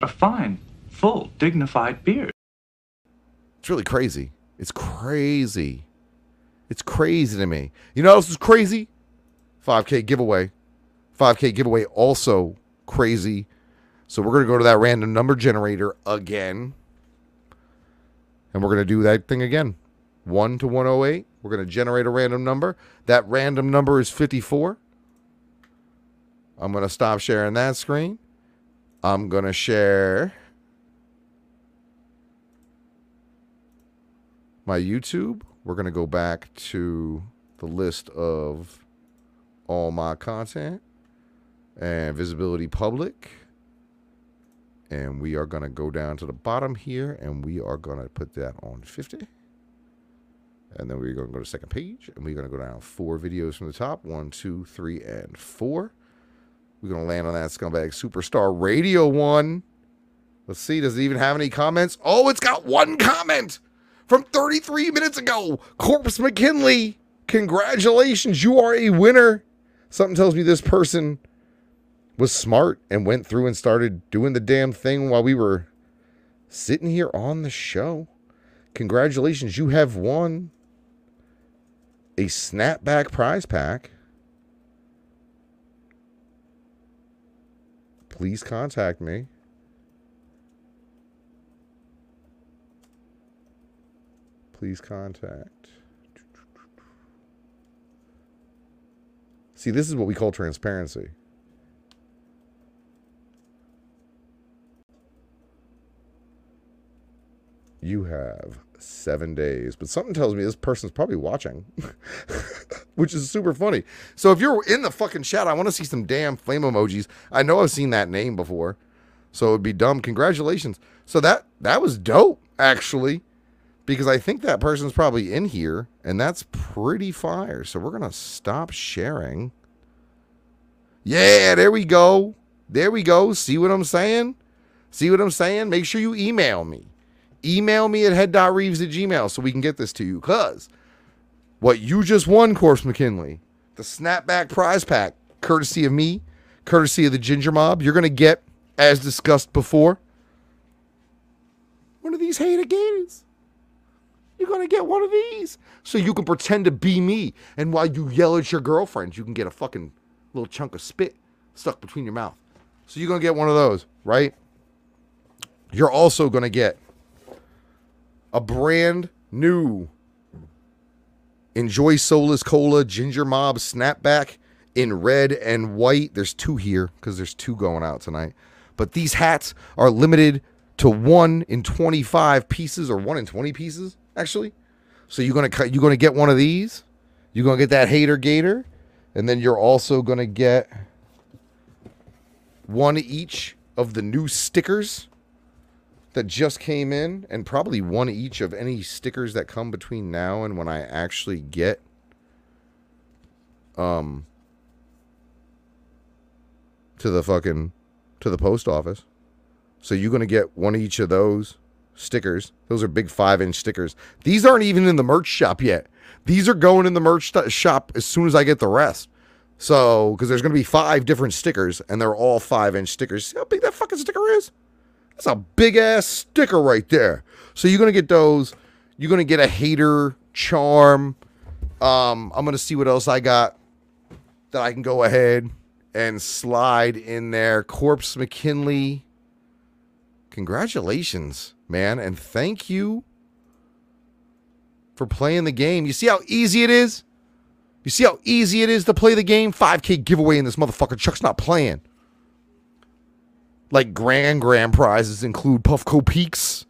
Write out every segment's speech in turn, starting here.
a fine, full, dignified beard. It's really crazy. It's crazy. It's crazy to me. You know what else is crazy? 5K giveaway. 5K giveaway also crazy. So we're going to go to that random number generator again. And we're going to do that thing again. 1 to 108. We're going to generate a random number. That random number is 54. I'm going to stop sharing that screen. I'm going to share my YouTube. We're going to go back to the list of all my content and visibility public. And we are going to go down to the bottom here and we are going to put that on 50. And then we're going to go to second page and we're going to go down four videos from the top one, two, three, and four. We're going to land on that Scumbag Superstar Radio one. Let's see. Does it even have any comments? Oh, it's got one comment from 33 minutes ago. Corpse McKinley, congratulations. You are a winner. Something tells me this person was smart and went through and started doing the damn thing while we were sitting here on the show. Congratulations. You have won a snapback prize pack. Please contact me. Please contact. See, this is what we call transparency. You have seven days, but something tells me this person's probably watching, which is super funny. So if you're in the fucking chat, I want to see some damn flame emojis. I know I've seen that name before, so it would be dumb. Congratulations. So that that was dope, actually, because I think that person's probably in here, and that's pretty fire. So we're gonna stop sharing. Yeah, there we go. There we go. See what I'm saying? See what I'm saying? Make sure you email me email me at head.reeves at gmail so we can get this to you. Because what you just won, Corpse McKinley, the snapback prize pack, courtesy of me, courtesy of the Ginger Mob, you're going to get, as discussed before, one of these hater gators. You're going to get one of these. So you can pretend to be me. And while you yell at your girlfriend, you can get a fucking little chunk of spit stuck between your mouth. So you're going to get one of those, right? You're also going to get a brand new Enjoy Soulless Cola Ginger Mob Snapback in red and white. There's two here because there's two going out tonight. But these hats are limited to one in 25 pieces or one in 20 pieces, actually. So you're gonna you're gonna get one of these. You're gonna get that hater gator, and then you're also gonna get one each of the new stickers that just came in and probably one each of any stickers that come between now and when I actually get um to the fucking to the post office. So you're going to get one each of those stickers. Those are big 5-inch stickers. These aren't even in the merch shop yet. These are going in the merch shop as soon as I get the rest. So, because there's going to be five different stickers, and they're all five inch stickers. See how big that fucking sticker is? That's a big ass sticker right there. So you're gonna get those. You're gonna get a hater charm. Um, I'm gonna see what else I got that I can go ahead and slide in there. Corpse McKinley. Congratulations, man, and thank you for playing the game. You see how easy it is? You see how easy it is to play the game? 5K giveaway in this motherfucker. Chuck's not playing. Like grand grand prizes include Puffco Peaks,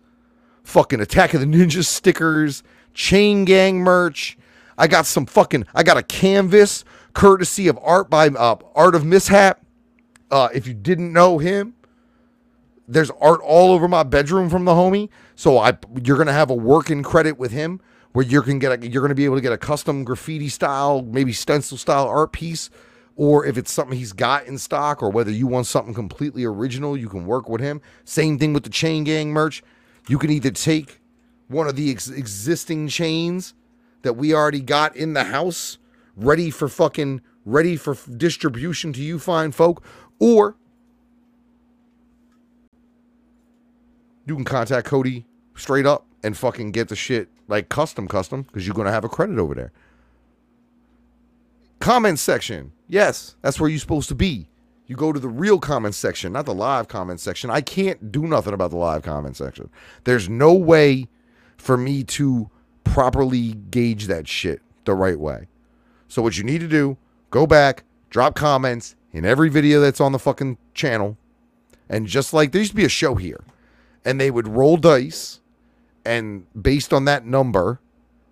fucking Attack of the Ninja stickers, Chain Gang merch. I got some fucking I got a canvas courtesy of Art by uh, Art of Mishap. Uh, if you didn't know him, there's art all over my bedroom from the homie. So I you're gonna have a working credit with him where you can get a, you're gonna be able to get a custom graffiti style, maybe stencil style art piece or if it's something he's got in stock, or whether you want something completely original, you can work with him. Same thing with the Chain Gang merch. You can either take one of the ex- existing chains that we already got in the house, ready for fucking ready for distribution to you fine folk, or you can contact Cody straight up and fucking get the shit like custom custom because you're gonna have a credit over there. Comment section. Yes, that's where you're supposed to be. You go to the real comment section, not the live comment section. I can't do nothing about the live comment section. There's no way for me to properly gauge that shit the right way. So what you need to do, go back, drop comments in every video that's on the fucking channel. And just like there used to be a show here, and they would roll dice, and based on that number,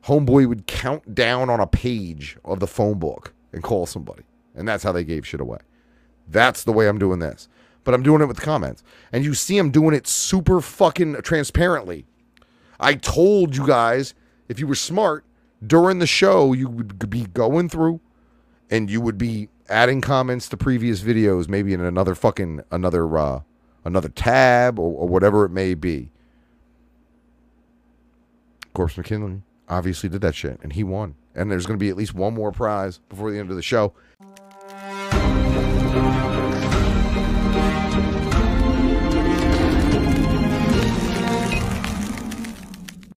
Homeboy would count down on a page of the phone book and call somebody. And that's how they gave shit away. That's the way I'm doing this. But I'm doing it with comments. And you see I'm doing it super fucking transparently. I told you guys if you were smart during the show, you would be going through and you would be adding comments to previous videos, maybe in another fucking another uh another tab or, or whatever it may be. Corpse McKinley obviously did that shit and he won. And there's going to be at least one more prize before the end of the show.